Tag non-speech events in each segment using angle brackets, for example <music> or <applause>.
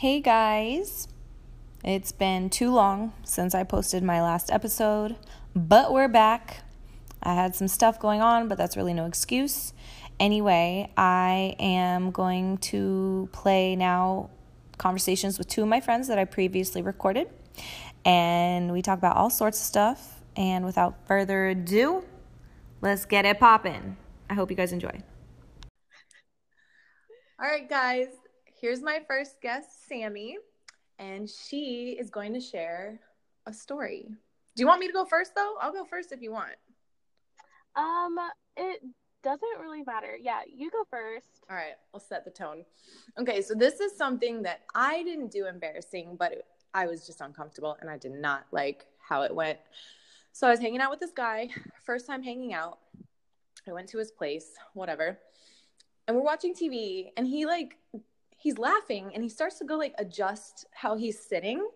Hey guys, it's been too long since I posted my last episode, but we're back. I had some stuff going on, but that's really no excuse. Anyway, I am going to play now conversations with two of my friends that I previously recorded, and we talk about all sorts of stuff. And without further ado, let's get it poppin'. I hope you guys enjoy. All right, guys, here's my first guest, Sammy, and she is going to share a story. Do you want me to go first, though? I'll go first if you want. Um, it doesn't really matter. Yeah, you go first. All right, I'll set the tone. Okay, so this is something that I didn't do embarrassing, but it, I was just uncomfortable and I did not like how it went. So I was hanging out with this guy, first time hanging out. I went to his place, whatever. And we're watching TV and he like he's laughing and he starts to go like adjust how he's sitting.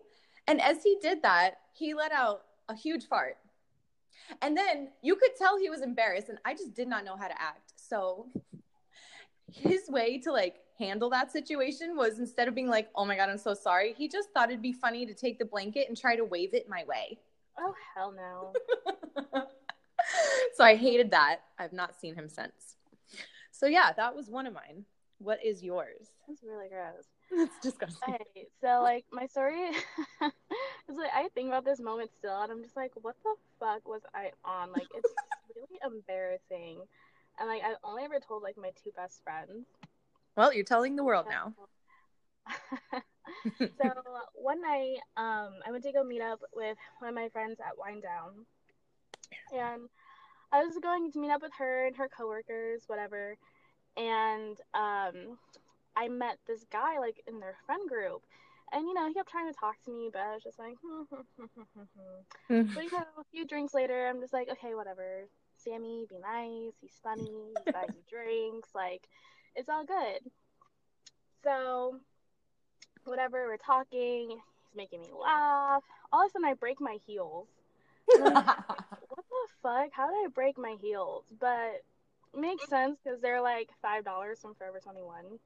And as he did that, he let out a huge fart. And then you could tell he was embarrassed and I just did not know how to act. So his way to like handle that situation was instead of being like, "Oh my god, I'm so sorry." He just thought it'd be funny to take the blanket and try to wave it my way. Oh hell no. <laughs> so I hated that. I've not seen him since. So yeah, that was one of mine. What is yours? That's really gross. <laughs> That's disgusting. Okay, so like my story <laughs> is like I think about this moment still, and I'm just like, what the fuck was I on? Like it's <laughs> really embarrassing, and like I've only ever told like my two best friends. Well, you're telling the world now. so one night, um, I went to go meet up with one of my friends at Wine Down, and I was going to meet up with her and her coworkers, whatever. And um, I met this guy like in their friend group, and you know he kept trying to talk to me, but I was just like, hmm, hmm, hmm, mm. so you know, a few drinks later, I'm just like, okay, whatever. Sammy, be nice. He's funny. He's buying you drinks. Like, it's all good. So, whatever, we're talking. He's making me laugh. All of a sudden, I break my heels. Like, <laughs> what the fuck? How did I break my heels? But makes sense because they're like five dollars from Forever Twenty One.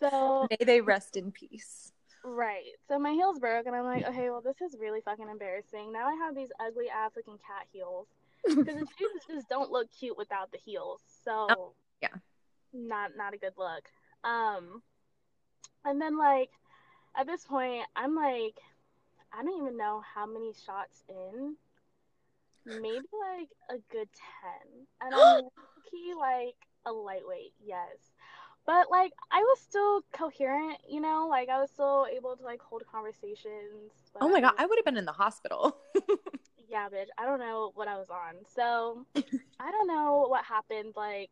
So <laughs> may they rest in peace. Right. So my heels broke, and I'm like, okay, well, this is really fucking embarrassing. Now I have these ugly ass looking cat heels because the <laughs> shoes just don't look cute without the heels. So oh, yeah, not not a good look. Um, and then like at this point, I'm like, I don't even know how many shots in. Maybe like a good ten, and <gasps> I'm like a lightweight, yes. But like I was still coherent, you know, like I was still able to like hold conversations. Oh my god, I would have been in the hospital. <laughs> yeah, bitch. I don't know what I was on. So <laughs> I don't know what happened. Like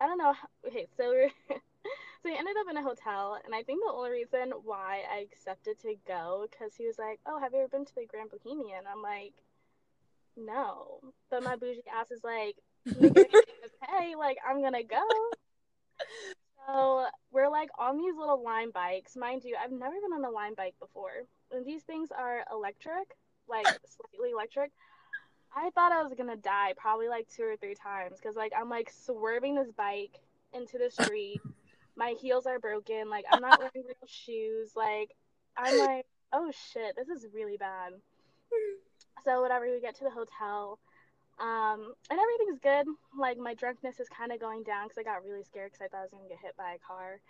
I don't know. Okay, so we're <laughs> so we ended up in a hotel, and I think the only reason why I accepted to go because he was like, "Oh, have you ever been to the Grand Bohemian?" I'm like, "No," but my bougie ass is like, "Hey, like I'm gonna go." So we're like on these little Lime bikes. Mind you, I've never been on a Lime bike before. And these things are electric, like slightly electric. I thought I was gonna die probably like two or three times because like I'm like swerving this bike into the street. My heels are broken. Like I'm not wearing real shoes. Like I'm like, oh shit, this is really bad. So whatever, we get to the hotel. Um, and everything's good. Like my drunkenness is kind of going down because I got really scared because I thought I was gonna get hit by a car.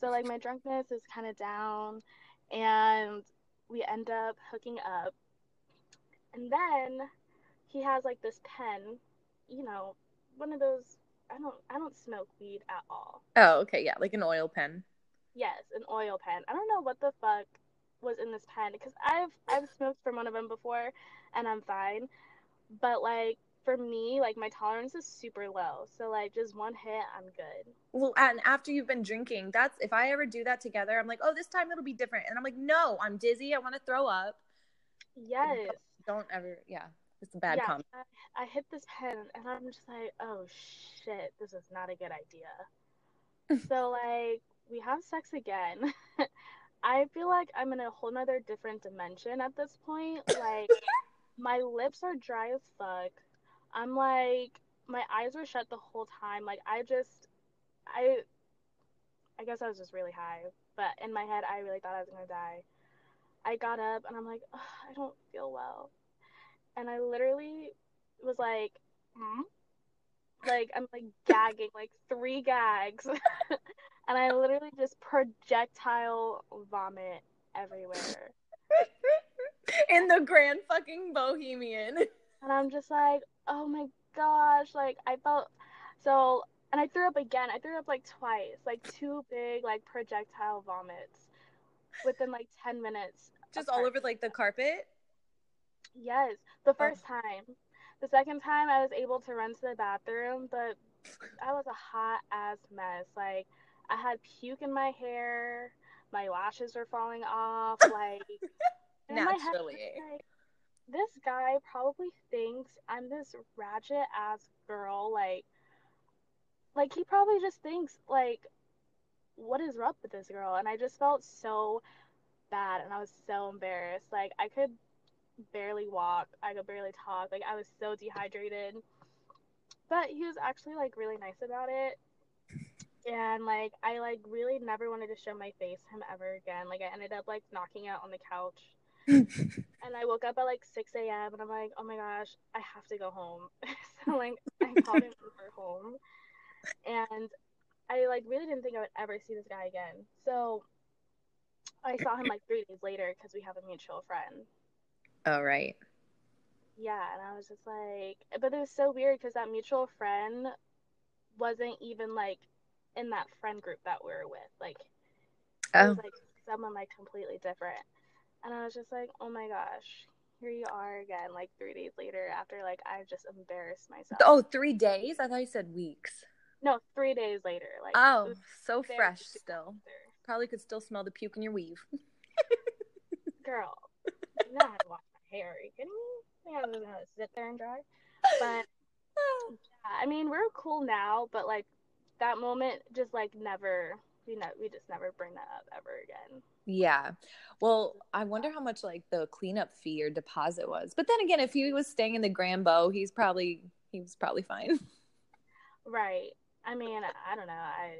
So like my drunkenness is kind of down, and we end up hooking up. And then he has like this pen, you know, one of those. I don't I don't smoke weed at all. Oh, okay, yeah, like an oil pen. Yes, an oil pen. I don't know what the fuck was in this pen because I've I've smoked from one of them before, and I'm fine. But like for me, like my tolerance is super low. So like just one hit, I'm good. Well, and after you've been drinking, that's if I ever do that together, I'm like, oh, this time it'll be different. And I'm like, no, I'm dizzy. I want to throw up. Yes. Don't, don't ever. Yeah, it's a bad yeah, comment. I, I hit this pen, and I'm just like, oh shit, this is not a good idea. <laughs> so like we have sex again. <laughs> I feel like I'm in a whole nother different dimension at this point. Like <laughs> my lips are dry as fuck. I'm like my eyes were shut the whole time. Like I just I I guess I was just really high. But in my head, I really thought I was gonna die. I got up and I'm like, I don't feel well, and I literally was like, hmm? like I'm like gagging, like three gags, <laughs> and I literally just projectile vomit everywhere. <laughs> In the grand fucking bohemian. And I'm just like, oh my gosh, like I felt so and I threw up again. I threw up like twice, like two big like projectile vomits within like 10 minutes. Just all over like the carpet? Yes, the oh. first oh. time. The second time I was able to run to the bathroom, but I was a hot ass mess. Like I had puke in my hair, my lashes were falling off, like <laughs> naturally. Like, this guy probably thinks I'm this ratchet ass girl, like like he probably just thinks like what is up with this girl and I just felt so bad and I was so embarrassed. Like I could barely walk, I could barely talk, like I was so dehydrated. But he was actually like really nice about it. And like I like really never wanted to show my face to him ever again. Like I ended up like knocking out on the couch <laughs> and I woke up at like 6 a.m. and I'm like, oh my gosh, I have to go home. <laughs> so like I called him Uber home, and I like really didn't think I would ever see this guy again. So I saw him like three days later because we have a mutual friend. Oh right. Yeah, and I was just like, but it was so weird because that mutual friend wasn't even like in that friend group that we were with. Like, it was oh. like someone like completely different. And I was just like, oh my gosh, here you are again, like three days later after like I've just embarrassed myself. Oh, three days? I thought you said weeks. No, three days later. Like oh, so fresh still. After. Probably could still smell the puke in your weave. <laughs> Girl, you know how to wash my hair. Are you kidding me? I don't know how to sit there and dry. But <laughs> yeah, I mean, we're cool now, but like that moment just like never we know we just never bring that up ever again. Yeah. Well, I wonder how much like the cleanup fee or deposit was. But then again, if he was staying in the Grambo, he's probably he was probably fine. <laughs> Right. I mean, I don't know. I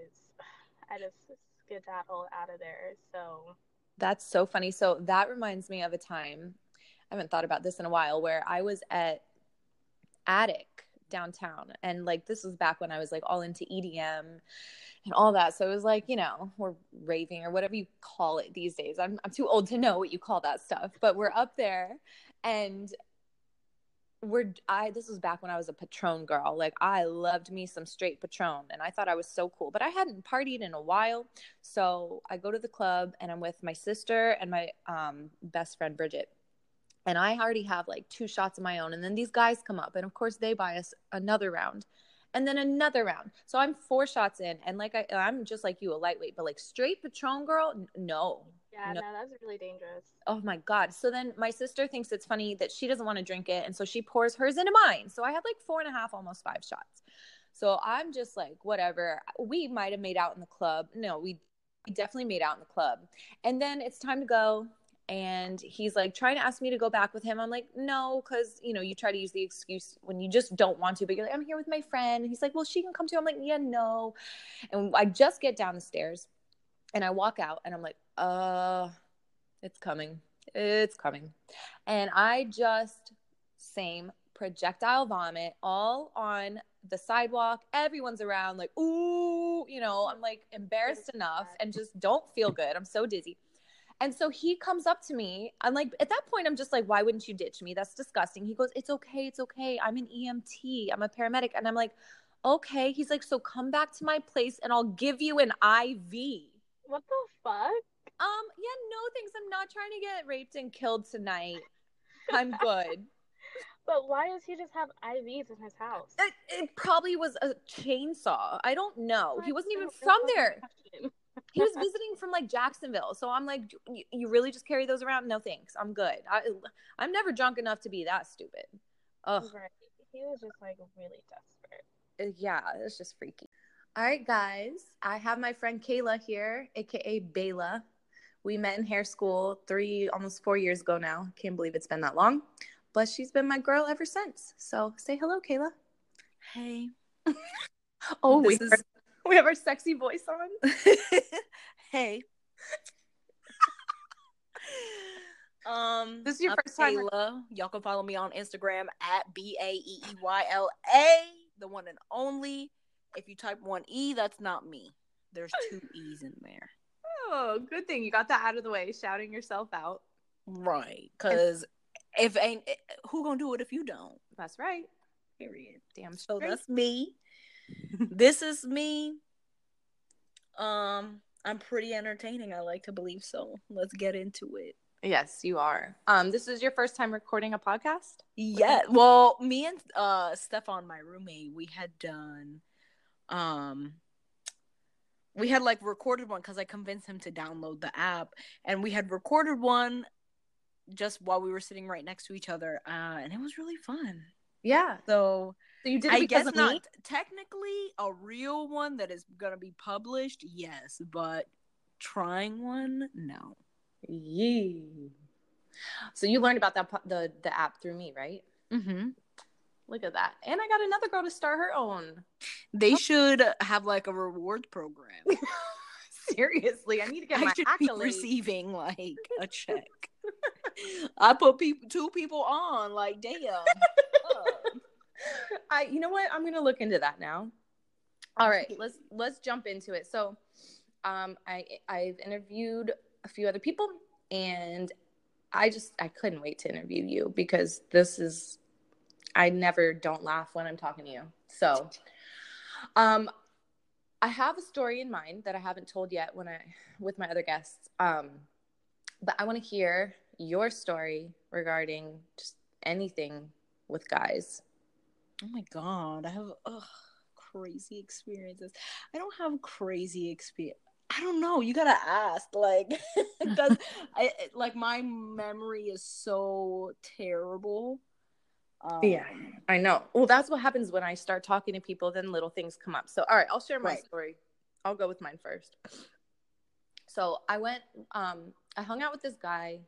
I just skedaddle out of there. So that's so funny. So that reminds me of a time I haven't thought about this in a while where I was at Attic downtown and like this was back when I was like all into EDM and all that. So it was like, you know, we're raving or whatever you call it these days. I'm, I'm too old to know what you call that stuff, but we're up there and we're I this was back when I was a Patron girl. Like I loved me some straight Patron and I thought I was so cool, but I hadn't partied in a while. So I go to the club and I'm with my sister and my um, best friend Bridget. And I already have like two shots of my own and then these guys come up and of course they buy us another round and then another round. So I'm four shots in, and like I, I'm just like you, a lightweight, but like straight Patron girl, no. Yeah, no. no, that's really dangerous. Oh my god! So then my sister thinks it's funny that she doesn't want to drink it, and so she pours hers into mine. So I had like four and a half, almost five shots. So I'm just like, whatever. We might have made out in the club. No, we we definitely made out in the club. And then it's time to go and he's like trying to ask me to go back with him. I'm like, no, because you know, you try to use the excuse when you just don't want to, but you're like, I'm here with my friend. And he's like, well, she can come too. I'm like, yeah, no. And I just get down the stairs and I walk out and I'm like, uh, it's coming. It's coming. And I just same projectile vomit all on the sidewalk. Everyone's around, like, ooh, you know, I'm like embarrassed enough and just don't feel good. I'm so dizzy. And so he comes up to me. I'm like, at that point, I'm just like, why wouldn't you ditch me? That's disgusting. He goes, it's okay. It's okay. I'm an EMT. I'm a paramedic. And I'm like, okay. He's like, so come back to my place and I'll give you an IV. What the fuck? Um, yeah, no thanks. I'm not trying to get raped and killed tonight. I'm <laughs> good. but why does he just have IVs in his house? It, it probably was a chainsaw. I don't know. He wasn't even from there he was <laughs> visiting from like Jacksonville. So I'm like, you really just carry those around? No thanks. I'm good. I, I'm never drunk enough to be that stupid. Ugh. Right. He was just like really desperate. Uh, yeah, it's just freaky. All right, guys. I have my friend Kayla here, aka Bayla. We met in hair school three, almost four years ago now. Can't believe it's been that long. But she's been my girl ever since. So say hello, Kayla. Hey. <laughs> oh, this we is <laughs> we have our sexy voice on. <laughs> hey. <laughs> um, This is your I'm first time- Kayla. Y'all can follow me on Instagram at B A E E Y L A, the one and only. If you type one E, that's not me. There's two E's in there. Oh, good thing you got that out of the way, shouting yourself out. Right. Cause if ain't who gonna do it if you don't? That's right. Period. Damn So straight. that's me. This is me. Um, I'm pretty entertaining. I like to believe so. Let's get into it. Yes, you are. Um, this is your first time recording a podcast. Yeah. Well, me and uh Stefan, my roommate, we had done um we had like recorded one because I convinced him to download the app and we had recorded one just while we were sitting right next to each other. Uh and it was really fun. Yeah. So So you did it I because guess of not me. technically a real one that is gonna be published, yes, but trying one, no. Yee. So you learned about that the the app through me, right? Mm-hmm. Look at that. And I got another girl to start her own. They should have like a reward program. <laughs> Seriously, I need to get I my should be accolades. receiving like a <laughs> check. I put people two people on, like damn. <laughs> I you know what? I'm gonna look into that now. All right, let's let's jump into it. So um I I've interviewed a few other people and I just I couldn't wait to interview you because this is I never don't laugh when I'm talking to you. So um I have a story in mind that I haven't told yet when I with my other guests. Um but I want to hear your story regarding just anything with guys. Oh my god, I have ugh, crazy experiences. I don't have crazy experience. I don't know. You gotta ask, like, <laughs> because <laughs> I like my memory is so terrible. Um, Yeah. I know. Well, that's what happens when I start talking to people, then little things come up. So, all right, I'll share my Right. story. I'll go with mine first. So, I went, um, I hung out with this guy.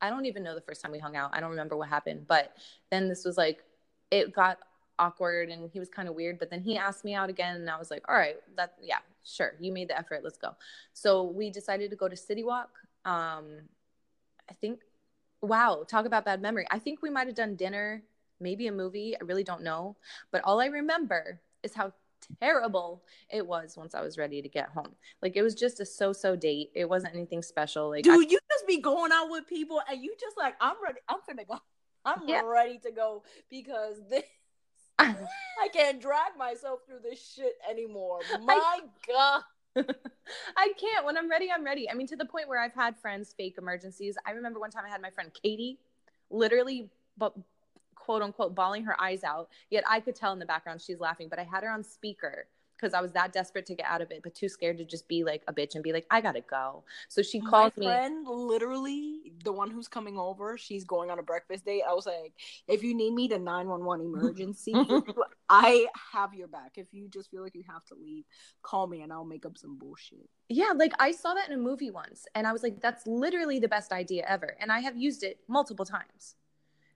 I don't even know the first time we hung out. I don't remember what happened. But then this was like, it got awkward and he was kind of weird. But then he asked me out again. And I was like, all right, that, yeah, sure. You made the effort. Let's go. So, we decided to go to City Walk. Um, I think, wow, talk about bad memory. I think we might have done dinner maybe a movie. I really don't know. But all I remember is how terrible it was once I was ready to get home. Like it was just a so-so date. It wasn't anything special. Like I- dude, you just be going out with people and you just like, I'm ready. I'm finna go. I'm Yeah. ready to go because this. <laughs> I can't drag myself through this shit anymore. <laughs> My God. <laughs> I can't. When I'm ready, I'm ready. I mean, to the point where I've had friends fake emergencies. I remember one time I had my friend Katie literally, but quote unquote, bawling her eyes out. Yet I could tell in the background she's laughing, but I had her on speaker because I was that desperate to get out of it, but too scared to just be like a bitch and be like, I gotta go. So she called my me. friend, literally, the one who's coming over, she's going on a breakfast date. I was like, if you need me to 911 emergency, <laughs> <laughs> I have your back. If you just feel like you have to leave, call me and I'll make up some bullshit. Yeah, like I saw that in a movie once and I was like, that's literally the best idea ever. And I have used it multiple times.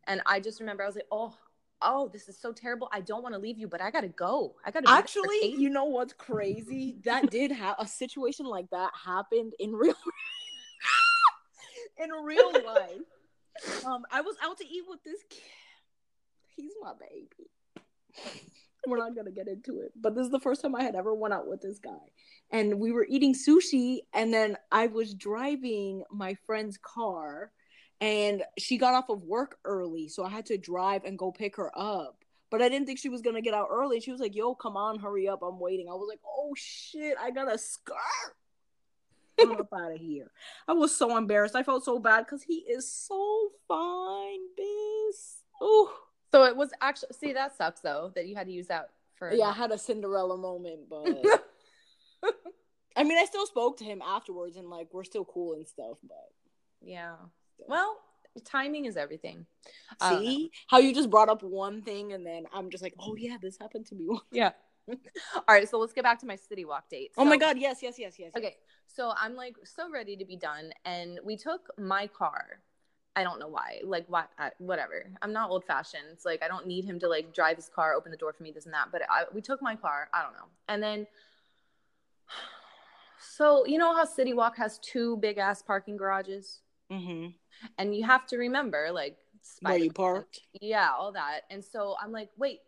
And I just remember I was like, oh, oh, this is so terrible. I don't want to leave you, but I gotta go. I gotta be there for Actually, you know what's crazy? That <laughs> did have a situation like that happened in <laughs> real in real life. <laughs> Um, I was out to eat with this kid. He's my baby. We're not gonna get into it, but this is the first time I had ever went out with this guy, and we were eating sushi, and then I was driving my friend's car, and she got off of work early, so I had to drive and go pick her up. But I didn't think she was gonna get out early. She was like, "Yo, come on, hurry up, I'm waiting." I was like, "Oh shit, I got a skirt." I'm up out of here. I was so embarrassed. I felt so bad because he is so fine, bis. Oh, So it was actually see that sucks though that you had to use that for yeah, I had a Cinderella moment, but <laughs> I mean, I still spoke to him afterwards, and like we're still cool and stuff. But yeah. Well, timing is everything. I don't know. see how you just brought up one thing, and then I'm just like, oh yeah, this happened to me. Yeah. <laughs> All right, so let's get back to my city walk date. Oh my god, yes, yes, yes, yes. Okay, so I'm like so ready to be done, and we took my car. I don't know why. Like what? I, whatever. I'm not old fashioned. It's like I don't need him to like drive his car, open the door for me, this and that. But I, we took my car. I don't know. And then <sighs> So you know how City Walk has two big ass parking garages, Mm-hmm. and you have to remember like Where you parked? yeah, all that. And so I'm like, wait,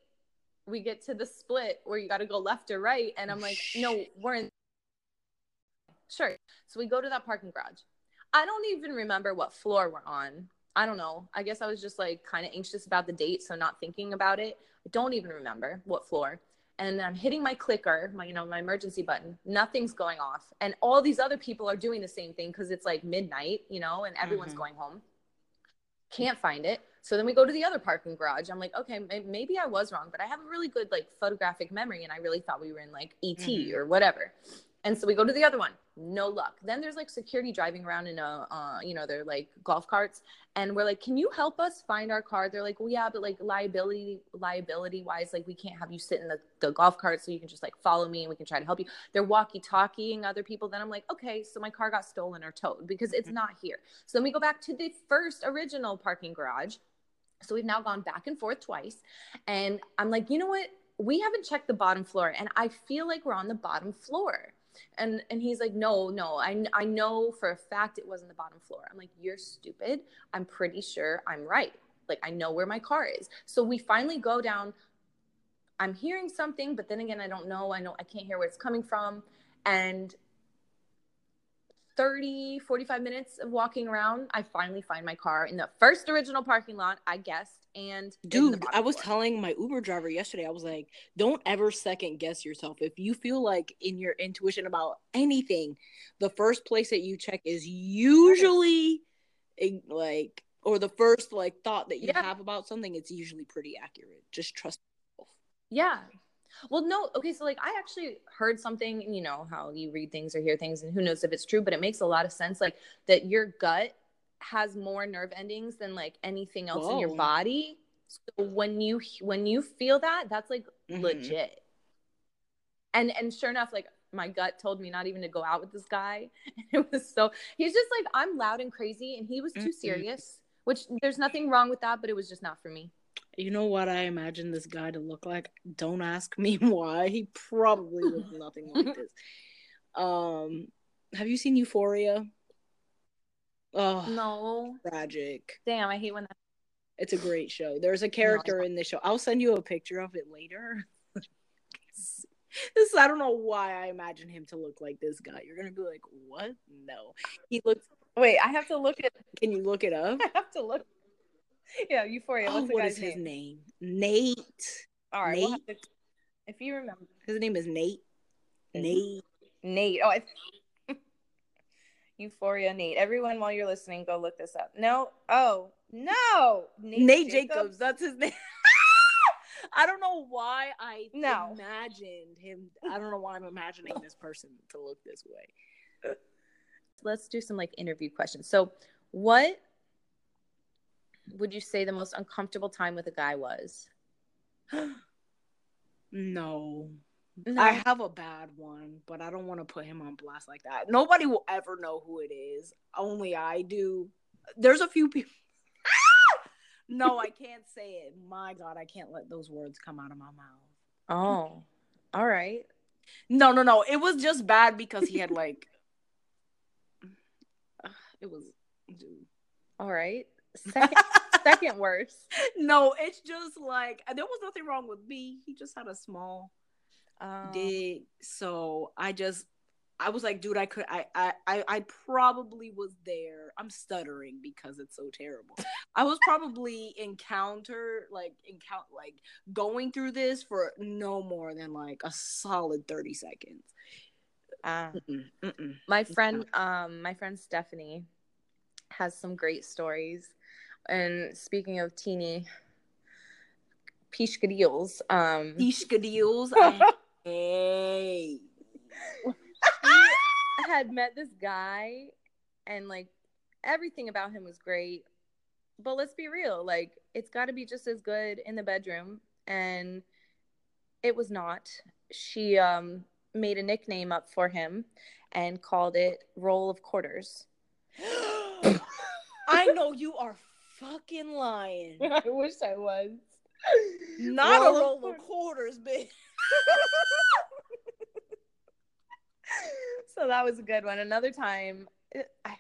we get to the split where you got to go left or right, and I'm like, no, we're in. Sure. So we go to that parking garage. I don't even remember what floor we're on. I don't know. I guess I was just like kind of anxious about the date, so not thinking about it. I don't even remember what floor. And I'm hitting my clicker, my you know my emergency button. Nothing's going off, and all these other people are doing the same thing because it's like midnight, you know, and everyone's Mhm. going home. Can't find it. So then we go to the other parking garage. I'm like, okay, may- maybe I was wrong, but I have a really good like photographic memory, and I really thought we were in like ET Mhm. or whatever. And so we go to the other one, no luck. Then there's like security driving around in a, uh, you know, they're like golf carts, and we're like, can you help us find our car? They're like, well, yeah, but like liability, liability wise, like we can't have you sit in the, the golf cart, so you can just like follow me and we can try to help you. They're walkie talkieing other people. Then I'm like, okay, so my car got stolen or towed because it's Mhm. not here. So then we go back to the first original parking garage. So we've now gone back and forth twice. And I'm like, you know what? We haven't checked the bottom floor. And I feel like we're on the bottom floor. And and he's like, no, no, I, I know for a fact it wasn't the bottom floor. I'm like, you're stupid. I'm pretty sure I'm right. Like, I know where my car is. So we finally go down. I'm hearing something, but then again, I don't know. I know I can't hear where it's coming from. And 30, 45 minutes of walking around, I finally find my car in the first original parking lot, I guessed. And it's in the Dude, I was floor. telling my Uber driver yesterday, I was like, don't ever second guess yourself. If you feel like in your intuition about anything, the first place that you check is usually like, or the first like thought that you Yeah. have about something, it's usually pretty accurate. Just trust yourself. Yeah. Well, no. Okay. So, like, I actually heard something, and you know how you read things or hear things, and who knows if it's true, but it makes a lot of sense. Like, that your gut has more nerve endings than like anything else in your body. So when you when you feel that, that's like Mhm. legit. And and sure enough, like my gut told me not even to go out with this guy. <laughs> It was so he's just like I'm loud and crazy, and he was too Mhm. serious. Which there's nothing wrong with that, but it was just not for me. You know what I imagine this guy to look like? Don't ask me <laughs> why. He probably looks nothing like <laughs> this. Um, have you seen Euphoria? Oh, No, tragic. damn, I hate when that. It's a great show. There's a character in this show. I'll send you a picture of it later. <laughs> this I don't know why I imagine him to look like this guy. You're gonna be like, what? No. He looks Wait, I have to look at. can you look it up? I have to look. <laughs> Yeah, Euphoria. Oh, What's the what guy's is his name? name? Nate. All right, we'll to- if you remember His name is Nate. Nate. Nate. Oh, I... <laughs> Euphoria Nate. Everyone, while you're listening, go look this up. No. Oh no, Nate, Jacobs. That's his name. <laughs> I don't know why I No. imagined him. I don't know why I'm imagining this person to look this way. Let's do some like interview questions. So, what would you say the most uncomfortable time with a guy was? <gasps> No. No. I have a bad one, but I don't want to put him on blast like that. Nobody will ever know who it is. Only I do. There's a few people. <laughs> no, I can't say it. My God, I can't let those words come out of my mouth. Oh, all right. No, no, no. It was just bad because he had like. <sighs> It was. Dude. All right. Second, <laughs> second worst. No, it's just like there was nothing wrong with me. He just had a small Um, dig. So I just I was like, dude, I could I I I, probably was there. I'm stuttering because it's so terrible. <laughs> I was probably encounter like encounter like going through this for no more than like a solid 30 seconds. uh, Mm-mm, mm-mm. my friend um my friend stephanie has some great stories and speaking of teeny pishkadills um Pishkadills. I hate. I had met this guy and like everything about him was great but let's be real like it's got to be just as good in the bedroom and it was not she um made a nickname up for him and called it roll of quarters <gasps> I know you are fucking lying. <laughs> I wish I was. Not Roll a roll of <laughs> quarters, bitch. so that was a good one. Another time, it, I,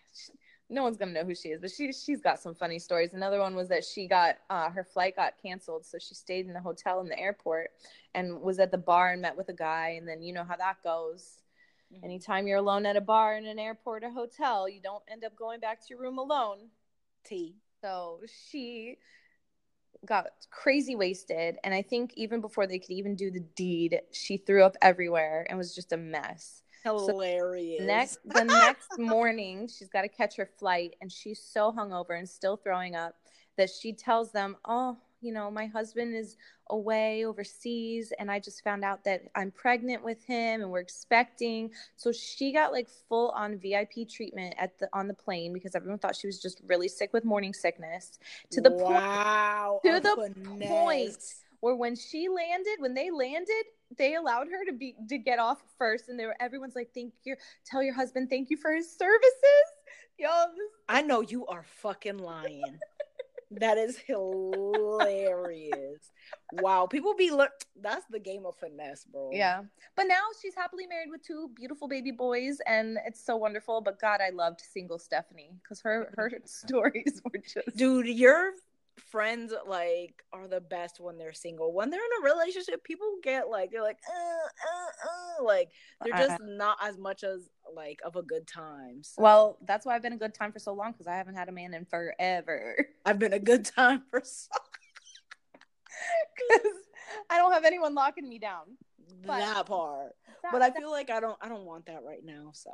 no one's gonna know who she is, but she she's got some funny stories. Another one was that she got uh, her flight got canceled, so she stayed in the hotel in the airport and was at the bar and met with a guy, and then you know how that goes. Mhm. Anytime you're alone at a bar in an airport or hotel, you don't end up going back to your room alone. T. So she got crazy wasted. And I think even before they could even do the deed, she threw up everywhere and was just a mess. Hilarious. Next the next <laughs> morning, she's got to catch her flight and she's so hungover and still throwing up that she tells them, Oh, you know, my husband is away overseas and I just found out that I'm pregnant with him and we're expecting. So she got like full on VIP treatment at the on the plane because everyone thought she was just really sick with morning sickness to the point to the finesse. point where when she landed, when they landed, they allowed her to be to get off first, and they were everyone's like, "Thank you, tell your husband thank you for his services." Yo, this, I know you are fucking lying. That is hilarious. Wow, people be look. That's the game of finesse, bro. yeah. But now she's happily married with two beautiful baby boys, and it's so wonderful. But God, I loved single Stephanie because her her <laughs> stories were just dude, your friends like are the best when they're single. When they're in a relationship, people get like they're like, uh, uh, uh, like they're Uh, just not as much as like of a good time. So, well. That's why I've been a good time for so long because I haven't had a man in forever. <laughs> I've been a good time for so Because <laughs> I don't have anyone locking me down. But- that part. That- but I that- feel like I don't I don't want that right now. So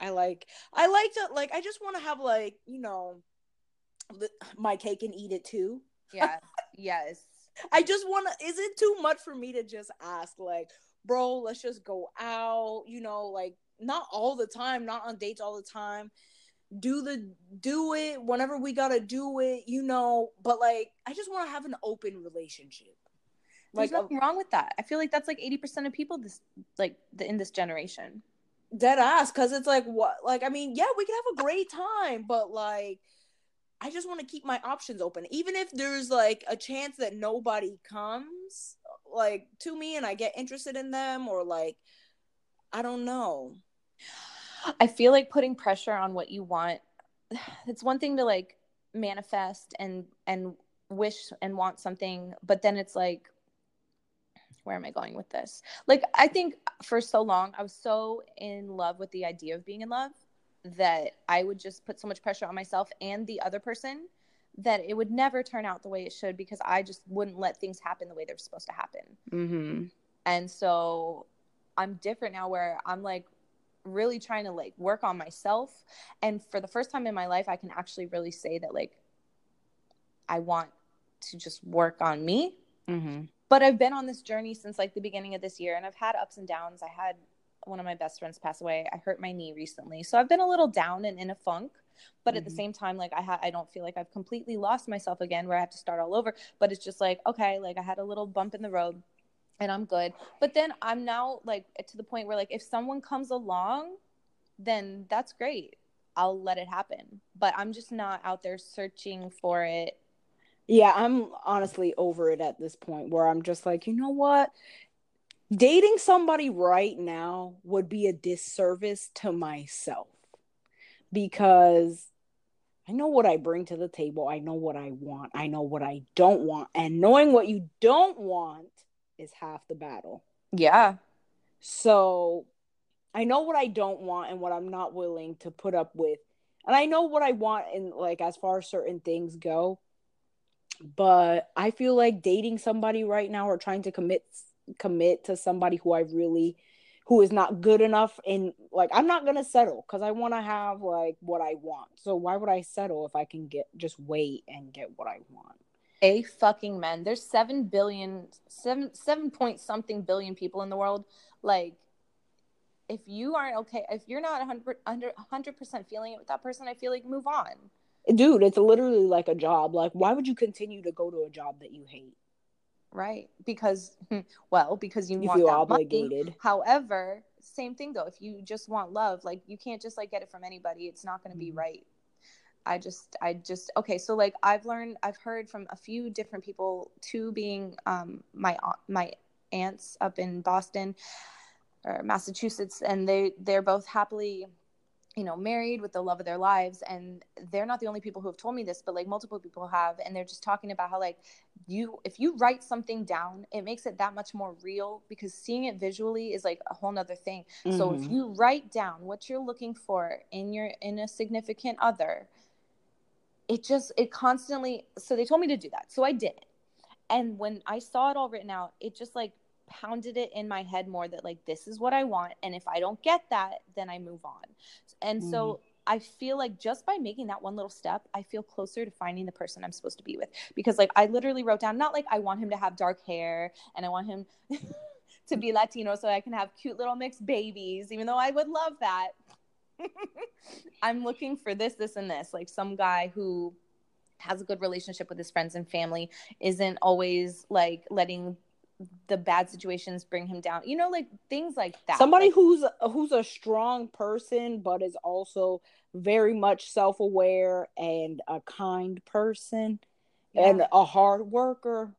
I like I like to like I just want to have like you know my cake and eat it too. yeah, <laughs> yes. I just want to. Is it too much for me to just ask like, bro, let's just go out? You know, like not all the time, not on dates all the time. Do the do it whenever we gotta do it, you know. But like, I just want to have an open relationship. There's Like a, nothing wrong with that. I feel like that's like 80% of people this like the in this generation. dead ass because it's like what like i mean yeah we can have a great time but like i just want to keep my options open even if there's like a chance that nobody comes like to me and i get interested in them or like i don't know I feel like putting pressure on what you want. <sighs> It's one thing to like manifest and and wish and want something, but then it's like where am I going with this? Like I think for so long I was so in love with the idea of being in love that I would just put so much pressure on myself and the other person that it would never turn out the way it should because I just wouldn't let things happen the way they're supposed to happen. mm-hmm. And so i'm different now where i'm like really trying to like work on myself. And for the first time in my life i can actually really say that like i want to just work on me. Mm-hmm. But i've been on this journey since like the beginning of this year and i've had ups and downs. I had one of my best friends pass away. I hurt my knee recently. So i've been a little down and in a funk but at the Mhm. same time like i ha- i don't feel like i've completely lost myself again where i have to start all over but it's just like okay like i had a little bump in the road and i'm good. But then i'm now like to the point where like if someone comes along then that's great. I'll let it happen. But i'm just not out there searching for it. Yeah i'm honestly over it at this point where i'm just like you know what dating somebody right now would be a disservice to myself because I know what I bring to the table. I know what I want. I know what I don't want. And knowing what you don't want is half the battle. yeah So I know what I don't want and what I'm not willing to put up with. And I know what I want in like as far as certain things go. But I feel like dating somebody right now or trying to commit commit to somebody who I really who is not good enough and like I'm not going to settle cuz I want to have like what I want. So why would I settle if I can get just wait and get what I want? a fucking men there's seven billion seven seven point something billion people in the world like if you aren't okay if you're not 100 under 100% feeling it with that person i feel like move on Dude, it's literally like a job. Like why would you continue to go to a job that you hate? Right because well because you, You want feel that money. obligated. however same thing though if you just want love like you can't just like get it from anybody it's not going to be Mhm. right i just i just okay so like i've learned i've heard from a few different people two being um my my aunts up in boston or Massachusetts, and they they're both happily you know married with the love of their lives and they're not the only people who have told me this but like multiple people have and they're just talking about how like you if you write something down it makes it that much more real because seeing it visually is like a whole nother thing mm-hmm. so if mm-hmm. you write down what you're looking for in your in a significant other it just it constantly so they told me to do that so i did it and when i saw it all written out it just like pounded it in my head more that like this is what I want and if I don't get that then I move on. And mm. so I feel like just by making that one little step, I feel closer to finding the person I'm supposed to be with because like I literally wrote down not like I want him to have dark hair and I want him <laughs> to be Latino so I can have cute little mixed babies even though I would love that. <laughs> I'm looking for this this and this like some guy who has a good relationship with his friends and family isn't always like letting the bad situations bring him down. You know like things like that. Somebody like, who's who's a strong person but is also very much self-aware and a kind person yeah. and a hard worker.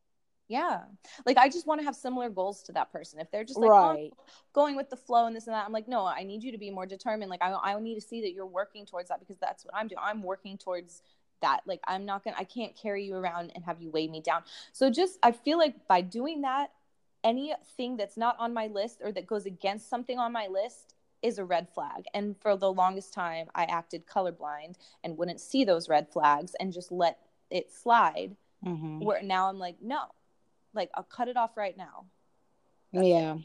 Yeah. Like i just want to have similar goals to that person. If they're just like oh, right. oh, going with the flow and this and that i'm like no i need you to be more determined. Like I, I need to see that you're working towards that because that's what i'm doing. I'm working towards that like i'm not gonna i can't carry you around and have you weigh me down. So just i feel like by doing that anything that's not on my list or that goes against something on my list is a red flag. And for the longest time i acted colorblind and wouldn't see those red flags and just let it slide. Mm-hmm. where now i'm like no like i'll cut it off right now. That's yeah. it.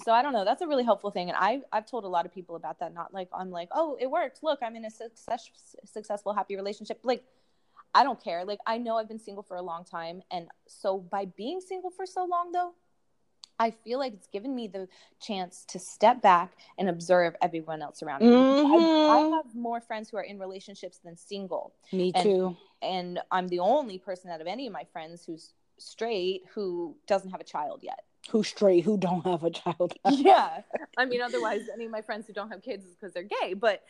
So I don't know. That's a really helpful thing, and I I've told a lot of people about that. Not like I'm like, oh, it worked. Look, I'm in a success, successful, happy relationship. Like, I don't care. Like, I know I've been single for a long time, and so by being single for so long, though, I feel like it's given me the chance to step back and observe everyone else around me. Mm-hmm. I, I, mm-hmm. have more friends who are in relationships than single. Me and, too. And I'm the only person out of any of my friends who's straight who doesn't have a child yet who straight who don't have a child <laughs> yeah i mean otherwise any of my friends who don't have kids is because they're gay but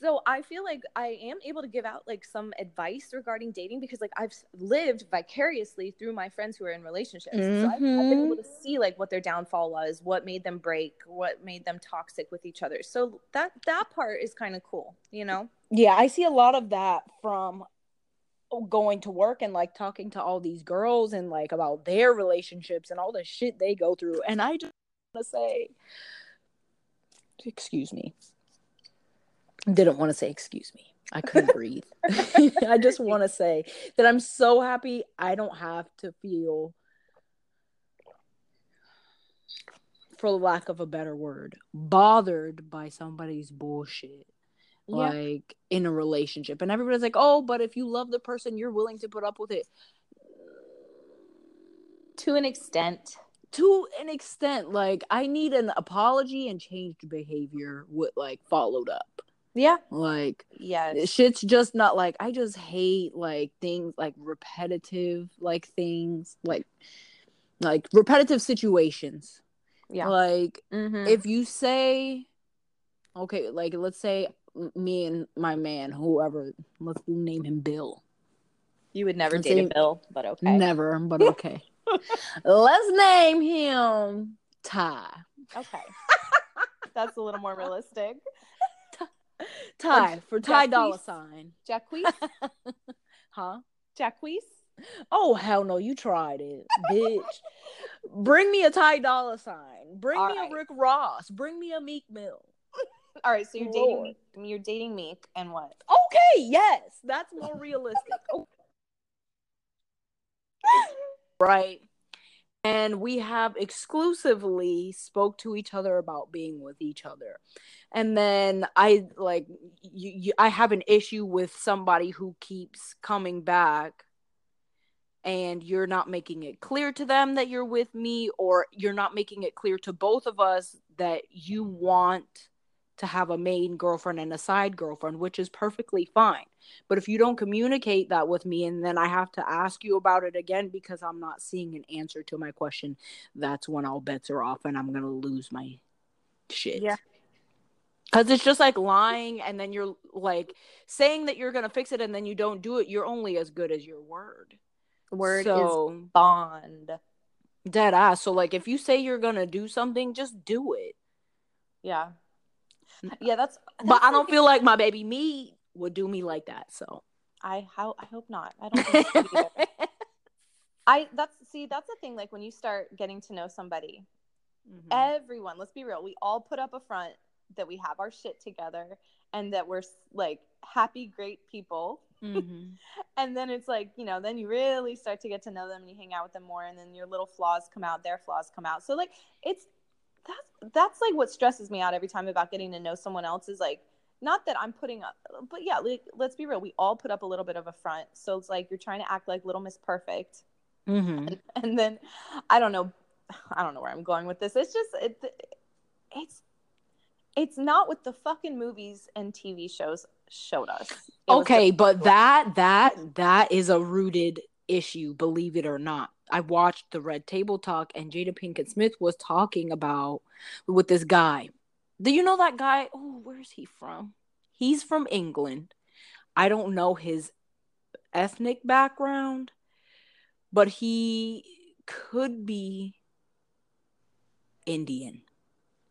so i feel like i am able to give out like some advice regarding dating because like i've lived vicariously through my friends who are in relationships mm-hmm. so I've, I've, been able to mm-hmm. see like what their downfall was what made them break what made them toxic with each other so that that part is kind of cool you know yeah i see a lot of that from going to work and like talking to all these girls and like about their relationships and all the shit they go through. And I just want to say, excuse me. Didn't want to say excuse me. I couldn't <laughs> breathe. <laughs> I just want to say that I'm so happy I don't have to feel, for lack of a better word, bothered by somebody's bullshit yeah. like in a relationship. And everybody's like oh but if you love the person you're willing to put up with it. To an extent. To an extent like i need an apology and changed behavior with like followed up. Yeah. Like yeah shit's just not like i just hate like things like repetitive like things like like repetitive situations. Yeah. Like mm-hmm. if you say okay like let's say me and my man, whoever, let's name him Bill. You would never let's date a Bill, but okay. Never, but <laughs> okay. let's name him Ty. Okay. That's a little more realistic. Ty for Ty Dolla Sign. Jacquees? <laughs> huh? Jacquees? Oh hell no, you tried it, bitch. Bring me a Ty Dolla Sign. Bring All me right. a Rick Ross. Bring me a Meek Mill. All right, so you're Lord. dating you're dating Meek and what? Okay, yes, that's more realistic. <laughs> Oh. <laughs> right. And we have exclusively spoke to each other about being with each other. And then I like you, you I have an issue with somebody who keeps coming back and you're not making it clear to them that you're with me or you're not making it clear to both of us that you want to have a main girlfriend and a side girlfriend, which is perfectly fine. But if you don't communicate that with me and then I have to ask you about it again because I'm not seeing an answer to my question, that's when all bets are off and I'm going to lose my shit. Yeah. Cuz it's just like lying and then you're like saying that you're going to fix it and then you don't do it. You're only as good as your word. Word so, is bond. Dead ass. So like if you say you're gonna do something, just do it. Yeah. <laughs> Yeah, that's, but I don't feel like my baby me would do me like that. So I how I hope not. I don't think. <laughs> I that's see that's the thing like when you start getting to know somebody Mhm. everyone let's be real we all put up a front that we have our shit together and that we're like happy great people Mhm. <laughs> and then it's like you know then you really start to get to know them and you hang out with them more and then your little flaws come out their flaws come out so like it's that's that's like what stresses me out every time about getting to know someone else is like not that i'm putting up but yeah like, let's be real we all put up a little bit of a front so it's like you're trying to act like little miss perfect Mhm. and then i don't know i don't know where i'm going with this it's just it, it's it's not what the fucking movies and tv shows showed us It Okay, but that that that is a rooted issue, believe it or not. I watched the Red Table Talk and Jada Pinkett Smith was talking about with this guy. Do you know that guy? Oh, where's he from? He's from England. I don't know his ethnic background, but he could be Indian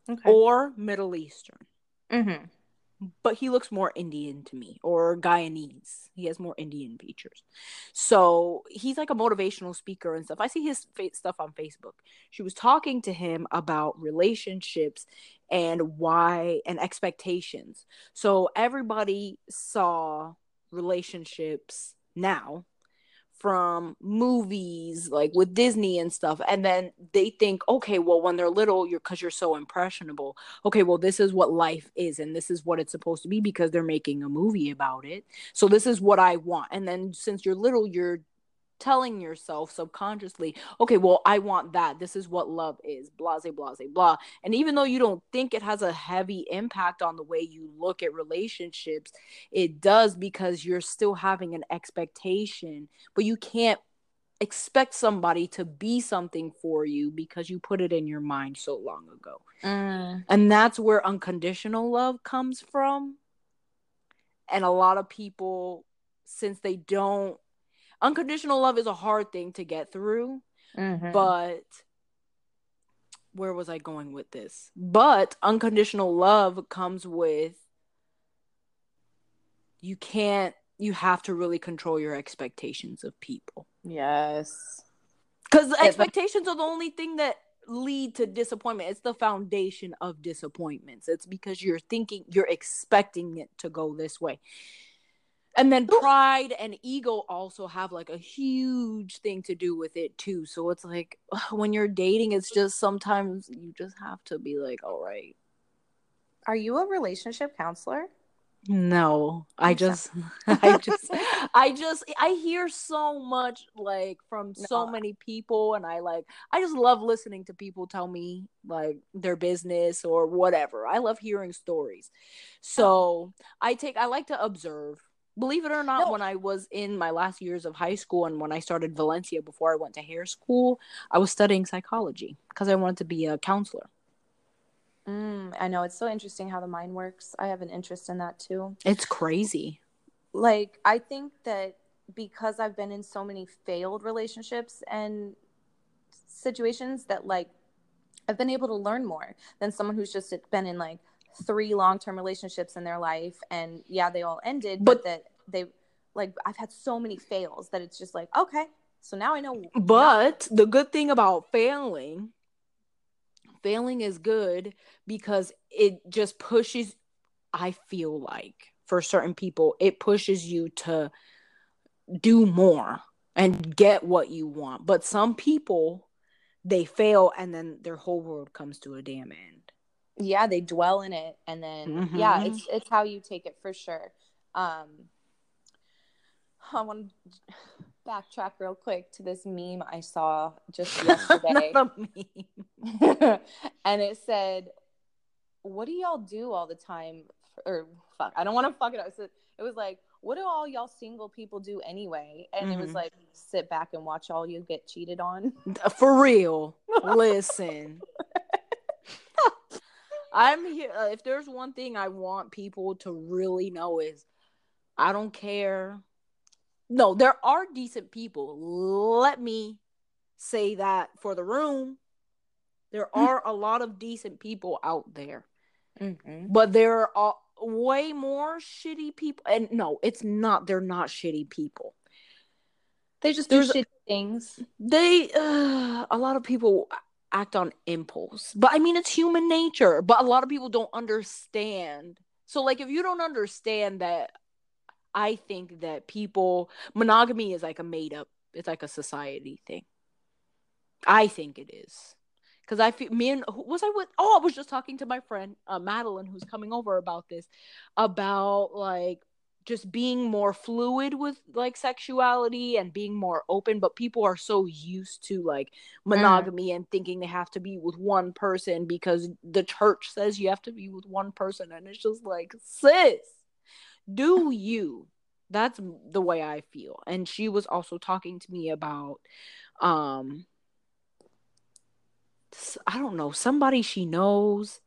okay. or Middle Eastern. mm-hmm. But he looks more Indian to me or Guyanese. He has more Indian features. So he's like a motivational speaker and stuff. I see his stuff on Facebook. She was talking to him about relationships and why and expectations. So everybody saw relationships now from movies like with Disney and stuff and then they think okay well when they're little you're cuz you're so impressionable. Okay well this is what life is and this is what it's supposed to be because they're making a movie about it. So this is what I want. And then since you're little you're telling yourself subconsciously okay well I want that. This is what love is blase blase blah. And even though you don't think it has a heavy impact on the way you look at relationships it does because you're still having an expectation but you can't expect somebody to be something for you because you put it in your mind so long ago. Mm. and that's where unconditional love comes from. And a lot of people since they don't unconditional love is a hard thing to get through Mhm. but where was i going with this? But unconditional love comes with you can't you have to really control your expectations of people. Yes. Because expectations are the only thing that lead to disappointment. It's the foundation of disappointments. It's because you're thinking you're expecting it to go this way and then pride and ego also have like a huge thing to do with it too so it's like <sighs> when you're dating it's just sometimes you just have to be like all right. Are you a relationship counselor? No i just <laughs> i just <laughs> i just i hear so much like from so No. many people and i like i just love listening to people tell me like their business or whatever. I love hearing stories. So i take i like to observe believe it or not No. when i was in my last years of high school and when i started valencia before i went to hair school i was studying psychology because i wanted to be a counselor. Mm, i know. It's so interesting how the mind works. I have an interest in that too. It's crazy. Like i think that because i've been in so many failed relationships and situations that like i've been able to learn more than someone who's just been in like three long-term relationships in their life and yeah they all ended but, But- that they like i've had so many fails that it's just like okay so now i know But the good thing about failing, failing is good because it just pushes, I feel like, for certain people, it pushes you to do more and get what you want. But some people, they fail and then their whole world comes to a damn end. yeah they dwell in it and then yeah Mhm. it's it's how you take it for sure um <laughs> i want to backtrack real quick to this meme i saw just <laughs> yesterday meme. <laughs> and it said what do y'all do all the time or fuck i don't want to fuck it up so it was like what do all y'all single people do anyway and it was Mhm. like sit back and watch all you get cheated on For real. Listen. I'm here. Uh, if there's one thing I want people to really know is I don't care. No, there are decent people. Let me say that for the room. There are a lot of decent people out there, Mhm. but there are way more shitty people. And no, it's not. They're not shitty people. They just There's- do shitty things. They, uh, a lot of people act on impulse, but I mean, it's human nature. But a lot of people don't understand. So, like, if you don't understand that, I think that people monogamy is like a made up. It's like a society thing. I think it is. Cause I feel me and was I with? Oh, I was just talking to my friend uh, Madeline, who's coming over about this, about like just being more fluid with like sexuality and being more open. But people are so used to like monogamy and thinking they have to be with one person because the church says you have to be with one person, and it's just like, sis, do you? That's the way I feel. And she was also talking to me about um I don't know, somebody she knows